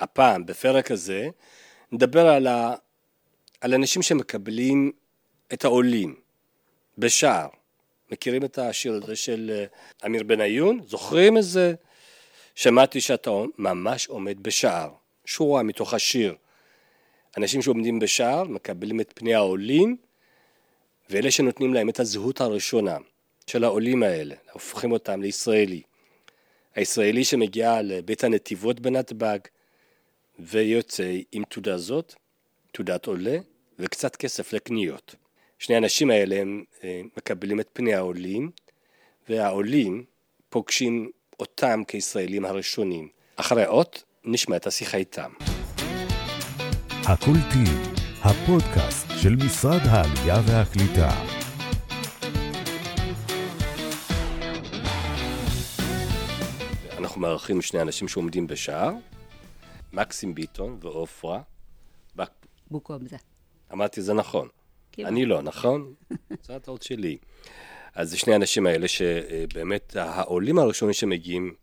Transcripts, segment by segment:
הפעם, בפרק הזה, נדבר על, ה... על אנשים שמקבלים את העולים בשער. מכירים את השיר הזה של אה, אמיר בניון? זוכרים את זה? שמעתי שאתה ממש עומד בשער. שורה מתוך השיר. אנשים שעומדים בשער מקבלים את פני העולים, ואלה שנותנים להם את הזהות הראשונה של העולים האלה, הופכים אותם לישראלי. הישראלי שמגיע לבית הנתיבות בנתב"ג ויוצא עם תעודה זאת, תעודת עולה וקצת כסף לקניות. שני האנשים האלה הם אה, מקבלים את פני העולים והעולים פוגשים אותם כישראלים הראשונים. אחרי אות נשמע את השיחה איתם. הקולטים, הפודקאסט של משרד העלייה והקליטה. אנחנו מארחים שני אנשים שעומדים בשער, מקסים ביטון ועופרה. בוקובזה. אמרתי זה נכון. אני לא, נכון? זו הטעות שלי. אז שני האנשים האלה שבאמת העולים הראשונים שמגיעים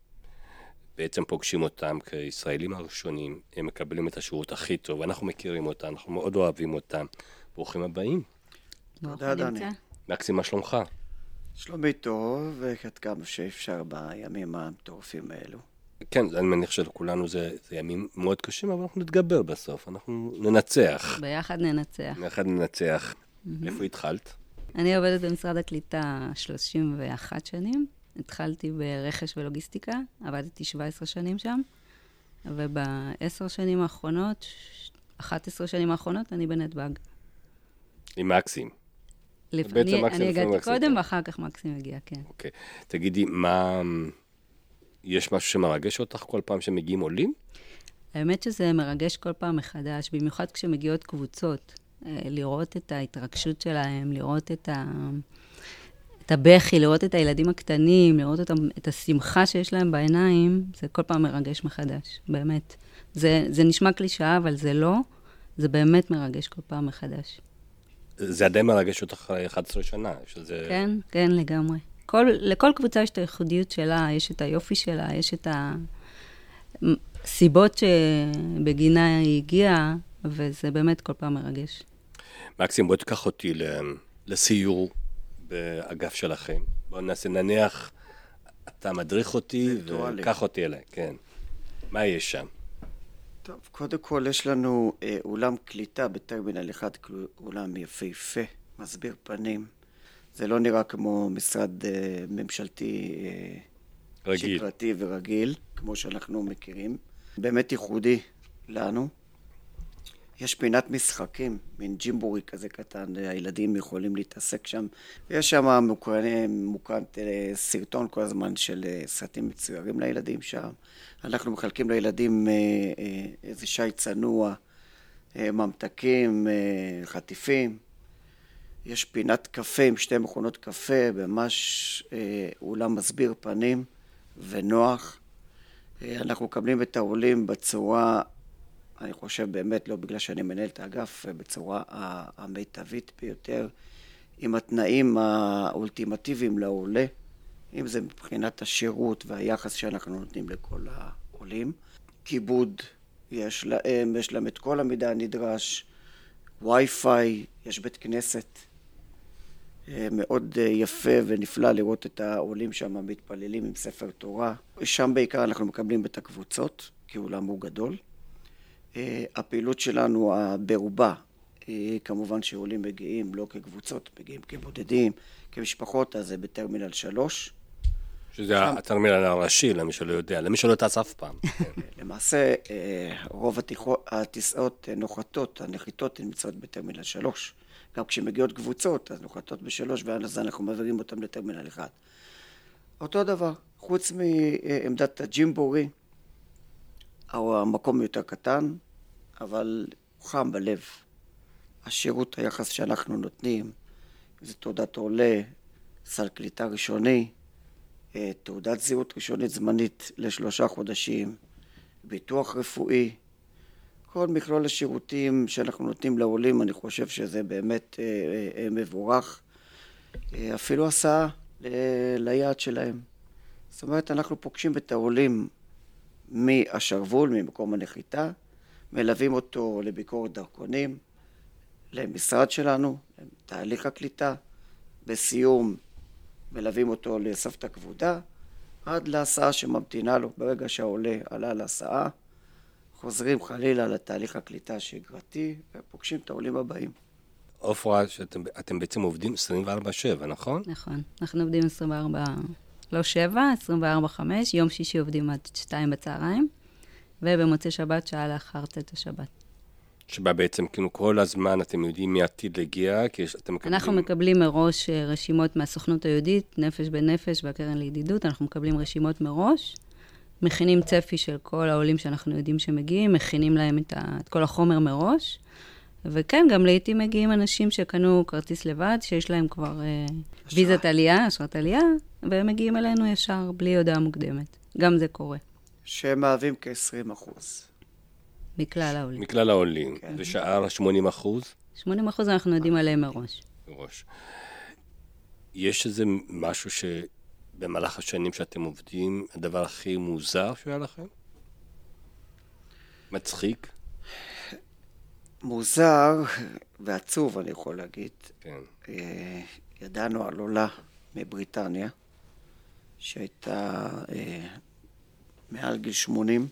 בעצם פוגשים אותם כישראלים הראשונים, הם מקבלים את השירות הכי טוב, אנחנו מכירים אותם, אנחנו מאוד אוהבים אותם. ברוכים הבאים. תודה, דני. מקסים, מה שלומך? שלומי טוב, ועד כמה שאפשר בימים המטורפים האלו. כן, אני מניח שלכולנו זה, זה ימים מאוד קשים, אבל אנחנו נתגבר בסוף, אנחנו ננצח. ביחד ננצח. ביחד ננצח. Mm-hmm. איפה התחלת? אני עובדת במשרד הקליטה 31 שנים. התחלתי ברכש ולוגיסטיקה, עבדתי 17 שנים שם, ובעשר שנים האחרונות, 11 שנים האחרונות, אני בנתב"ג. עם מקסים. לפ... אני, אני הגעתי קודם, כן. ואחר כך מקסים הגיע, כן. אוקיי. תגידי, מה... יש משהו שמרגש אותך כל פעם שמגיעים עולים? האמת שזה מרגש כל פעם מחדש, במיוחד כשמגיעות קבוצות. אה, לראות את ההתרגשות שלהם, לראות את ה... את הבכי, לראות את הילדים הקטנים, לראות אותם, את השמחה שיש להם בעיניים, זה כל פעם מרגש מחדש, באמת. זה, זה נשמע קלישאה, אבל זה לא, זה באמת מרגש כל פעם מחדש. זה עדיין מרגש אותך אחרי 11 שנה, שזה... כן, כן, לגמרי. כל, לכל קבוצה יש את הייחודיות שלה, יש את היופי שלה, יש את הסיבות שבגינה היא הגיעה, וזה באמת כל פעם מרגש. מקסים, בוא תיקח אותי לסיור באגף שלכם. בואו נעשה, נניח, אתה מדריך אותי וקח אותי אליי, כן. מה יש שם? טוב, קודם כל יש לנו אה, אולם קליטה בטרמינל אחד, אולם יפהפה, מסביר פנים. זה לא נראה כמו משרד אה, ממשלתי אה, רגיל. שגרתי ורגיל, כמו שאנחנו מכירים. באמת ייחודי לנו. יש פינת משחקים, מין ג'ימבורי כזה קטן, הילדים יכולים להתעסק שם. יש שם מוקרן אה, סרטון כל הזמן של סרטים מצוירים לילדים שם. אנחנו מחלקים לילדים איזה שי צנוע, ממתקים, חטיפים. יש פינת קפה עם שתי מכונות קפה, ממש אולם מסביר פנים ונוח. אנחנו מקבלים את העולים בצורה אני חושב באמת, לא בגלל שאני מנהל את האגף, אה, בצורה המיטבית ביותר, עם התנאים האולטימטיביים לעולה, אם זה מבחינת השירות והיחס שאנחנו נותנים לכל העולים. כיבוד, יש להם, יש להם את כל המידע הנדרש, וי-פיי, יש בית כנסת. אה, מאוד אה, יפה ונפלא לראות את העולים שם מתפללים עם ספר תורה. שם בעיקר אנחנו מקבלים את הקבוצות, כי אולם הוא גדול. אה, הפעילות שלנו ברובה, אה, כמובן שעולים מגיעים לא כקבוצות, מגיעים כבודדים, כמשפחות, אז זה בטרמינל 3. שזה שם... הטרמינל הראשי, למי שלא יודע, למי שלא טס אף פעם. למעשה, רוב הטיסות נוחתות, הנחיתות נמצאות בטרמינל 3. גם כשמגיעות קבוצות, אז נוחתות בשלוש, ואז אנחנו מעבירים אותן לטרמינל 1. אותו דבר, חוץ מעמדת הג'ימבורי, המקום יותר קטן, אבל חם בלב. השירות, היחס שאנחנו נותנים, זה תעודת עולה, סל קליטה ראשוני, אה, תעודת זהות ראשונית זמנית לשלושה חודשים, ביטוח רפואי, כל מכלול השירותים שאנחנו נותנים לעולים, אני חושב שזה באמת אה, אה, מבורך. אפילו הסעה ליעד שלהם. זאת אומרת, אנחנו פוגשים את העולים מהשרוול, ממקום הנחיתה, מלווים אותו לביקורת דרכונים, למשרד שלנו, לתהליך הקליטה, בסיום מלווים אותו לסבתא כבודה, עד להסעה שממתינה לו ברגע שהעולה עלה להסעה, חוזרים חלילה לתהליך הקליטה השגרתי ופוגשים את העולים הבאים. עופרה, שאתם אתם בעצם עובדים 24/7, נכון? נכון. אנחנו עובדים 24, לא 7, 24-5, יום שישי עובדים עד 2 בצהריים, ובמוצאי שבת שעה לאחר צאת השבת. שבה בעצם כאילו כל הזמן אתם יודעים מי עתיד להגיע, כי יש, אתם מקבלים... אנחנו מקבלים מראש אה, רשימות מהסוכנות היהודית, נפש בנפש והקרן לידידות, אנחנו מקבלים רשימות מראש, מכינים צפי של כל העולים שאנחנו יודעים שמגיעים, מכינים להם את, ה, את כל החומר מראש, וכן, גם לעיתים מגיעים אנשים שקנו כרטיס לבד, שיש להם כבר אה, ויזת עלייה, אשרת עלייה, והם מגיעים אלינו ישר, בלי הודעה מוקדמת. גם זה קורה, שהם מהווים כ-20 אחוז. מכלל העולים. מכלל העולים, כן. ושאר ה-80 אחוז 80 אחוז אנחנו יודעים עליהם מראש. מראש. יש איזה משהו שבמהלך השנים שאתם עובדים, הדבר הכי מוזר שהיה לכם? מצחיק? מוזר ועצוב, אני יכול להגיד. כן. אה, ידענו על עולה מבריטניה, שהייתה אה, מעל גיל 80,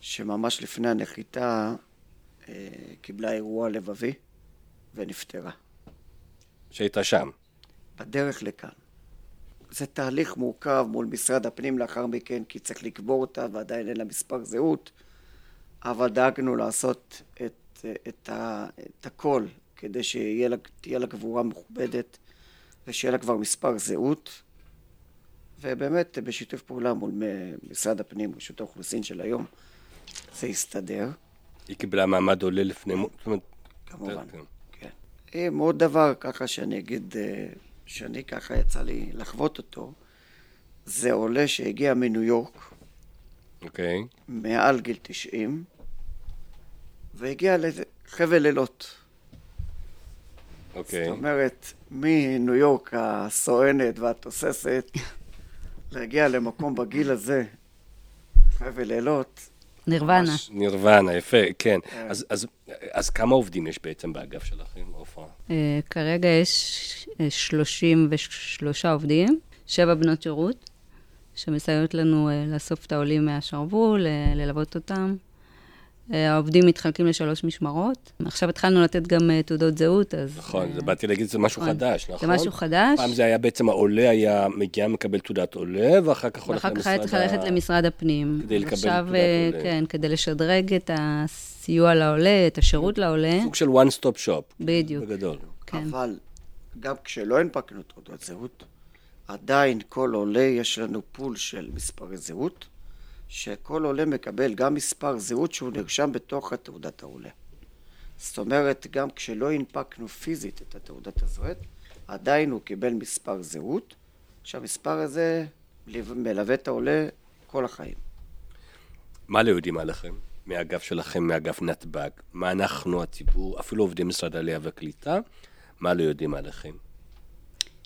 שממש לפני הנחיתה אה, קיבלה אירוע לבבי ונפטרה. שהייתה שם. בדרך לכאן. זה תהליך מורכב מול משרד הפנים לאחר מכן, כי צריך לקבור אותה ועדיין אין לה מספר זהות, אבל דאגנו לעשות את, את, ה, את הכל כדי שתהיה לה, קבורה מכובדת ושיהיה לה כבר מספר זהות, ובאמת בשיתוף פעולה מול משרד הפנים, רשות האוכלוסין של היום, זה הסתדר, היא קיבלה מעמד עולה לפני... כמובן. כן. כן. עוד דבר ככה שאני אגיד, אה, שאני ככה יצא לי לחוות אותו, זה עולה שהגיע מניו יורק, אוקיי. מעל גיל 90, והגיע לחבל אילות. אוקיי. זאת אומרת, מניו יורק הסואנת והתוססת, להגיע למקום בגיל הזה, חבל אילות, נירוונה. נירוונה, יפה, כן. כן. אז, אז, אז כמה עובדים יש בעצם באגף שלכם, עופרה? אה, כרגע יש אה, 33 עובדים, שבע בנות שירות, שמסייעות לנו אה, לאסוף את העולים מהשרוול, אה, ללוות אותם. העובדים מתחלקים לשלוש משמרות. עכשיו התחלנו לתת גם אה, תעודות זהות, אז... נכון, אה, זה באתי להגיד, זה משהו נכון. חדש, נכון? זה משהו חדש. פעם זה היה בעצם העולה היה מגיע, מקבל תעודת עולה, ואחר כך הולך ואחר כך היה צריך ה- ללכת למשרד הפנים. כדי לקבל עכשיו, תעודת אה, עולה. כן, כדי לשדרג את הסיוע לעולה, את השירות לעולה. סוג של one stop shop. בדיוק. בגדול. כן. אבל גם כשלא הנפקנו תעודת זהות, עדיין כל עולה יש לנו פול של מספרי זהות, שכל עולה מקבל גם מספר זהות שהוא נרשם בתוך התעודת העולה. זאת אומרת, גם כשלא הנפקנו פיזית את התעודת הזהות, עדיין הוא קיבל מספר זהות, שהמספר הזה מלווה את העולה כל החיים. מה לא יודעים עליכם? מהאגף שלכם, מאגף נתב"ג? מה אנחנו, הציבור, אפילו עובדי משרד העלייה והקליטה, מה לא יודעים עליכם?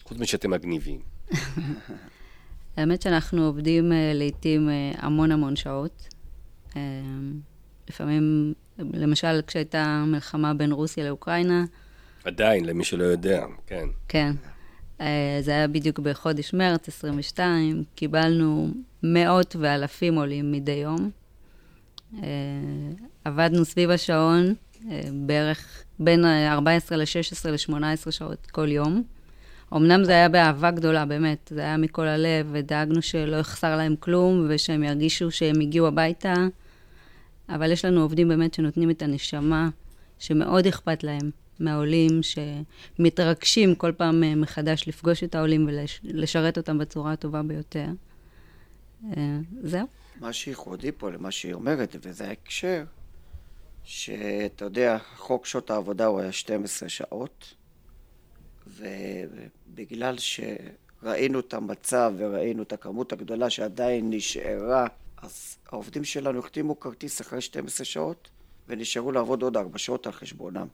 חוץ משאתם מגניבים. האמת שאנחנו עובדים אה, לעיתים אה, המון המון שעות. אה, לפעמים, למשל, כשהייתה מלחמה בין רוסיה לאוקראינה, עדיין, למי שלא יודע, כן. כן, זה היה בדיוק בחודש מרץ 22, קיבלנו מאות ואלפים עולים מדי יום. עבדנו סביב השעון, בערך בין אה, 14 ל-16 ל-18 שעות כל יום. אמנם זה היה באהבה גדולה, באמת, זה היה מכל הלב, ודאגנו שלא יחסר להם כלום, ושהם ירגישו שהם הגיעו הביתה, אבל יש לנו עובדים באמת שנותנים את הנשמה, שמאוד אכפת להם מהעולים, שמתרגשים כל פעם אה, מחדש לפגוש את העולים ולשרת אותם בצורה הטובה ביותר. אה, זהו. מה שייחודי פה למה שהיא אומרת, וזה ההקשר, שאתה יודע, חוק שעות העבודה הוא היה 12 שעות, ובגלל שראינו את המצב וראינו את הכמות הגדולה שעדיין נשארה, אז העובדים שלנו החתימו כרטיס אחרי 12 שעות, ונשארו לעבוד עוד 4 שעות על חשבונם.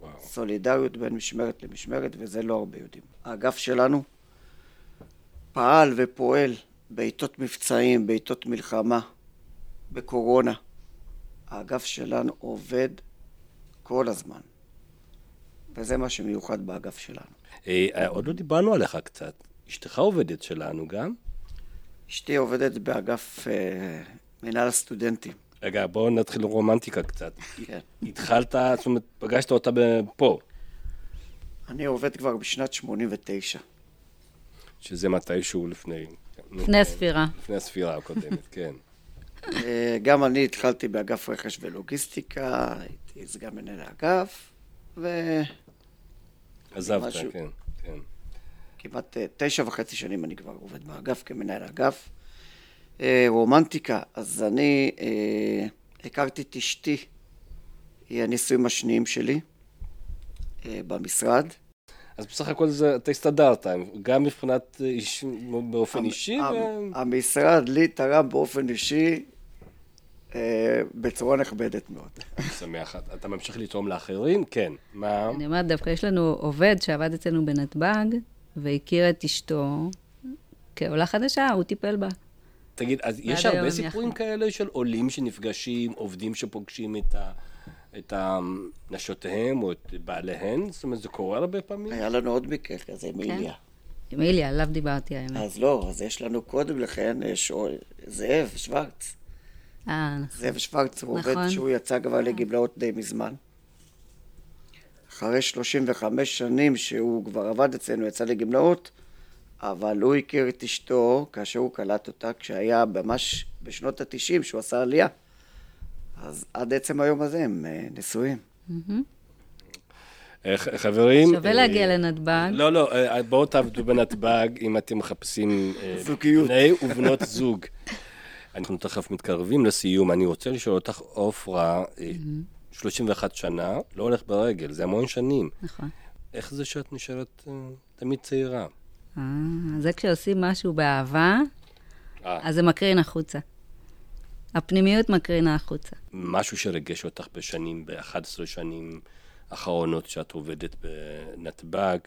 וואו. סולידריות בין משמרת למשמרת, וזה לא הרבה יודעים. האגף שלנו פעל ופועל בעיתות מבצעים, בעיתות מלחמה, בקורונה. האגף שלנו עובד כל הזמן, וזה מה שמיוחד באגף שלנו. אה, עוד לא דיברנו עליך קצת. אשתך עובדת שלנו גם? אשתי עובדת באגף אה, מנהל הסטודנטים. רגע, בואו נתחיל רומנטיקה קצת. כן. התחלת, זאת אומרת, פגשת אותה פה, אני עובד כבר בשנת 89. שזה מתישהו לפני... לפני הספירה. לפני הספירה הקודמת, כן. אה, גם אני התחלתי באגף רכש ולוגיסטיקה, הייתי סגן מנהל האגף, וכמעט עזבת, משהו. כן, כן. אה, תשע וחצי שנים אני כבר עובד באגף כמנהל האגף. אה, רומנטיקה, אז אני אה, הכרתי את אשתי, היא הנישואים השניים שלי אה, במשרד. אז בסך הכל זה, אתה הסתדרת, גם מבחינת איש, באופן המ- אישי, המ- ו... המשרד לי תרם באופן אישי אה, בצורה נכבדת מאוד. אני שמח. אתה ממשיך לתרום לאחרים? כן. מה? אני אומרת, דווקא יש לנו עובד שעבד אצלנו בנתב"ג, והכיר את אשתו כעולה חדשה, הוא טיפל בה. תגיד, אז יש הרבה סיפורים יחד. כאלה של עולים שנפגשים, עובדים שפוגשים את ה... את נשותיהם או את בעליהן? זאת אומרת, זה קורה הרבה פעמים? היה לנו עוד מקרה כזה, מיליה. עם איליה, עליו דיברתי האמת. אז לא, אז יש לנו קודם לכן, עוד- זאב שוורץ. אה, זאב שוורץ הוא עובד נכון. שהוא יצא כבר לגמלאות די מזמן. אחרי 35 שנים שהוא כבר עבד אצלנו, יצא לגמלאות, אבל הוא הכיר את אשתו כאשר הוא קלט אותה כשהיה ממש בשנות התשעים שהוא עשה עלייה. אז עד עצם היום הזה הם אה, נשואים. אה, חברים... שווה להגיע לנתב"ג. לא, לא, בואו תעבדו בנתב"ג אם אתם מחפשים... זוגיות. בני ובנות זוג. אנחנו תכף מתקרבים לסיום. אני רוצה לשאול אותך, עופרה, אה, 31 שנה, לא הולך ברגל, זה המון שנים. נכון. איך זה שאת נשארת אה, תמיד צעירה? אה, זה כשעושים משהו באהבה, אה, אז זה מקרין החוצה. הפנימיות מקרינה החוצה. משהו שריגש אותך בשנים, ב-11 שנים האחרונות שאת עובדת בנתב"ג,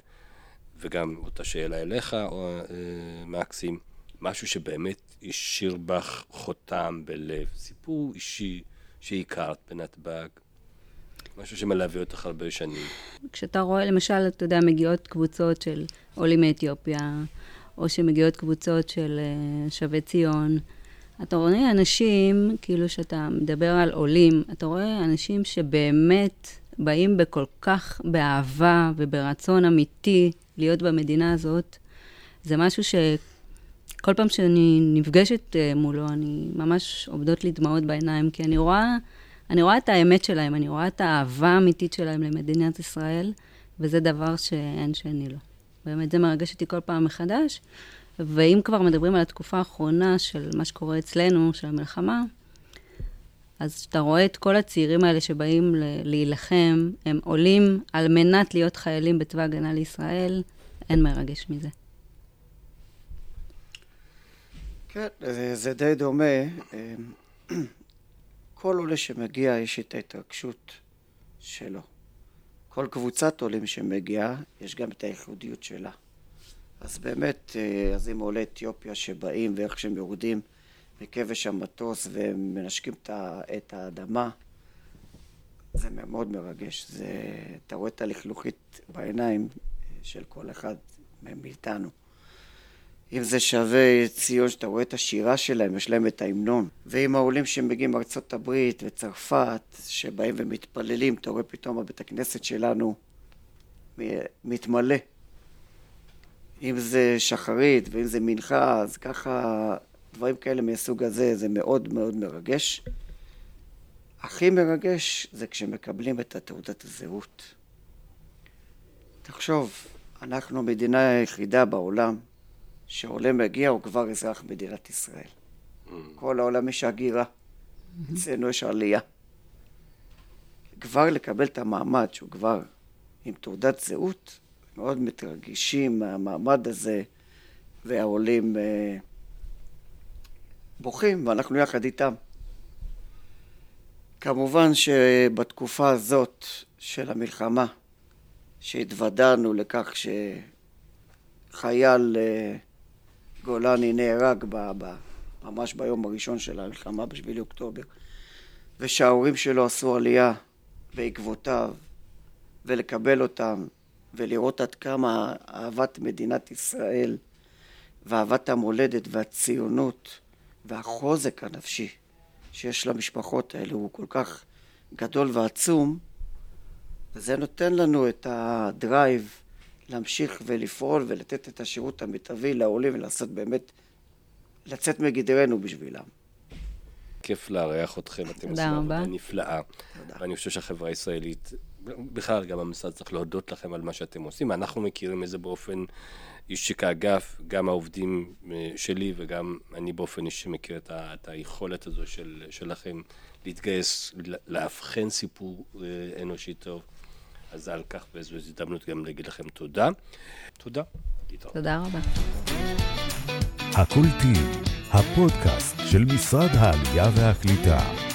וגם אותה שאלה אליך, או, אה, מקסים, משהו שבאמת השאיר בך חותם בלב, סיפור אישי שהכרת בנתב"ג, משהו שמלווה אותך הרבה שנים. כשאתה רואה, למשל, אתה יודע, מגיעות קבוצות של עולים מאתיופיה, או שמגיעות קבוצות של אה, שבי ציון, אתה רואה אנשים, כאילו שאתה מדבר על עולים, אתה רואה אנשים שבאמת באים בכל כך באהבה וברצון אמיתי להיות במדינה הזאת. זה משהו שכל פעם שאני נפגשת אה, מולו, אני ממש עובדות לי דמעות בעיניים, כי אני רואה, אני רואה את האמת שלהם, אני רואה את האהבה האמיתית שלהם למדינת ישראל, וזה דבר שאין שני לו. באמת, זה מרגש אותי כל פעם מחדש. ואם כבר מדברים על התקופה האחרונה של מה שקורה אצלנו, של המלחמה, אז כשאתה רואה את כל הצעירים האלה שבאים להילחם, הם עולים על מנת להיות חיילים בצבא הגנה לישראל, אין מרגש מזה. כן, זה, זה די דומה. אה, כל עולה שמגיע, יש את ההתרגשות שלו. כל קבוצת עולים שמגיעה, יש גם את הייחודיות שלה. אז באמת, אה, אז אם עולי אתיופיה שבאים ואיך שהם יורדים מכבש המטוס ומנשקים את ה- את האדמה, זה מאוד מרגש. זה, אתה רואה את הלכלוכית בעיניים אה, של כל אחד מאיתנו. אם זה שווה ציון, שאתה רואה את השירה שלהם, יש להם את ההמנון. ואם העולים שמגיעים מארצות הברית וצרפת, שבאים ומתפללים, אתה רואה פתאום הבית הכנסת שלנו מתמלא. אם זה שחרית ואם זה מנחה, אז ככה, דברים כאלה מהסוג הזה, זה מאוד מאוד מרגש. הכי מרגש זה כשמקבלים את התעודת הזהות. תחשוב, אנחנו המדינה היחידה בעולם שעולה מגיע הוא כבר אזרח מדינת ישראל. כל העולם יש הגירה, אצלנו יש עלייה. כבר לקבל את המעמד שהוא כבר עם תעודת זהות, מאוד מתרגשים מהמעמד הזה, והעולים אה, בוכים, ואנחנו יחד איתם. כמובן שבתקופה הזאת של המלחמה, שהתוודענו לכך שחייל אה, גולני נהרג ב- ב- ממש ביום הראשון של המלחמה בשבילי אוקטובר, ושההורים שלו עשו עלייה בעקבותיו, ולקבל אותם, ולראות עד כמה אהבת מדינת ישראל ואהבת המולדת והציונות והחוזק הנפשי שיש למשפחות האלה הוא כל כך גדול ועצום, וזה נותן לנו את הדרייב להמשיך ולפעול ולתת את השירות המיטבי לעולים ולעשות באמת, לצאת מגדרנו בשבילם. כיף לארח אתכם, אתם עושים עבודה נפלאה. תודה. ואני חושב שהחברה הישראלית, בכלל גם המשרד צריך להודות לכם על מה שאתם עושים. אנחנו מכירים את זה באופן אישי כאגף, גם העובדים אה, שלי וגם אני באופן אישי מכיר את, ה, את היכולת הזו של, שלכם להתגייס, לאבחן סיפור אה, אנושי טוב. אז על כך וזו הזדמנות גם להגיד לכם תודה. תודה. תודה רבה. הקולטים, הפודקאסט של משרד העלייה והקליטה.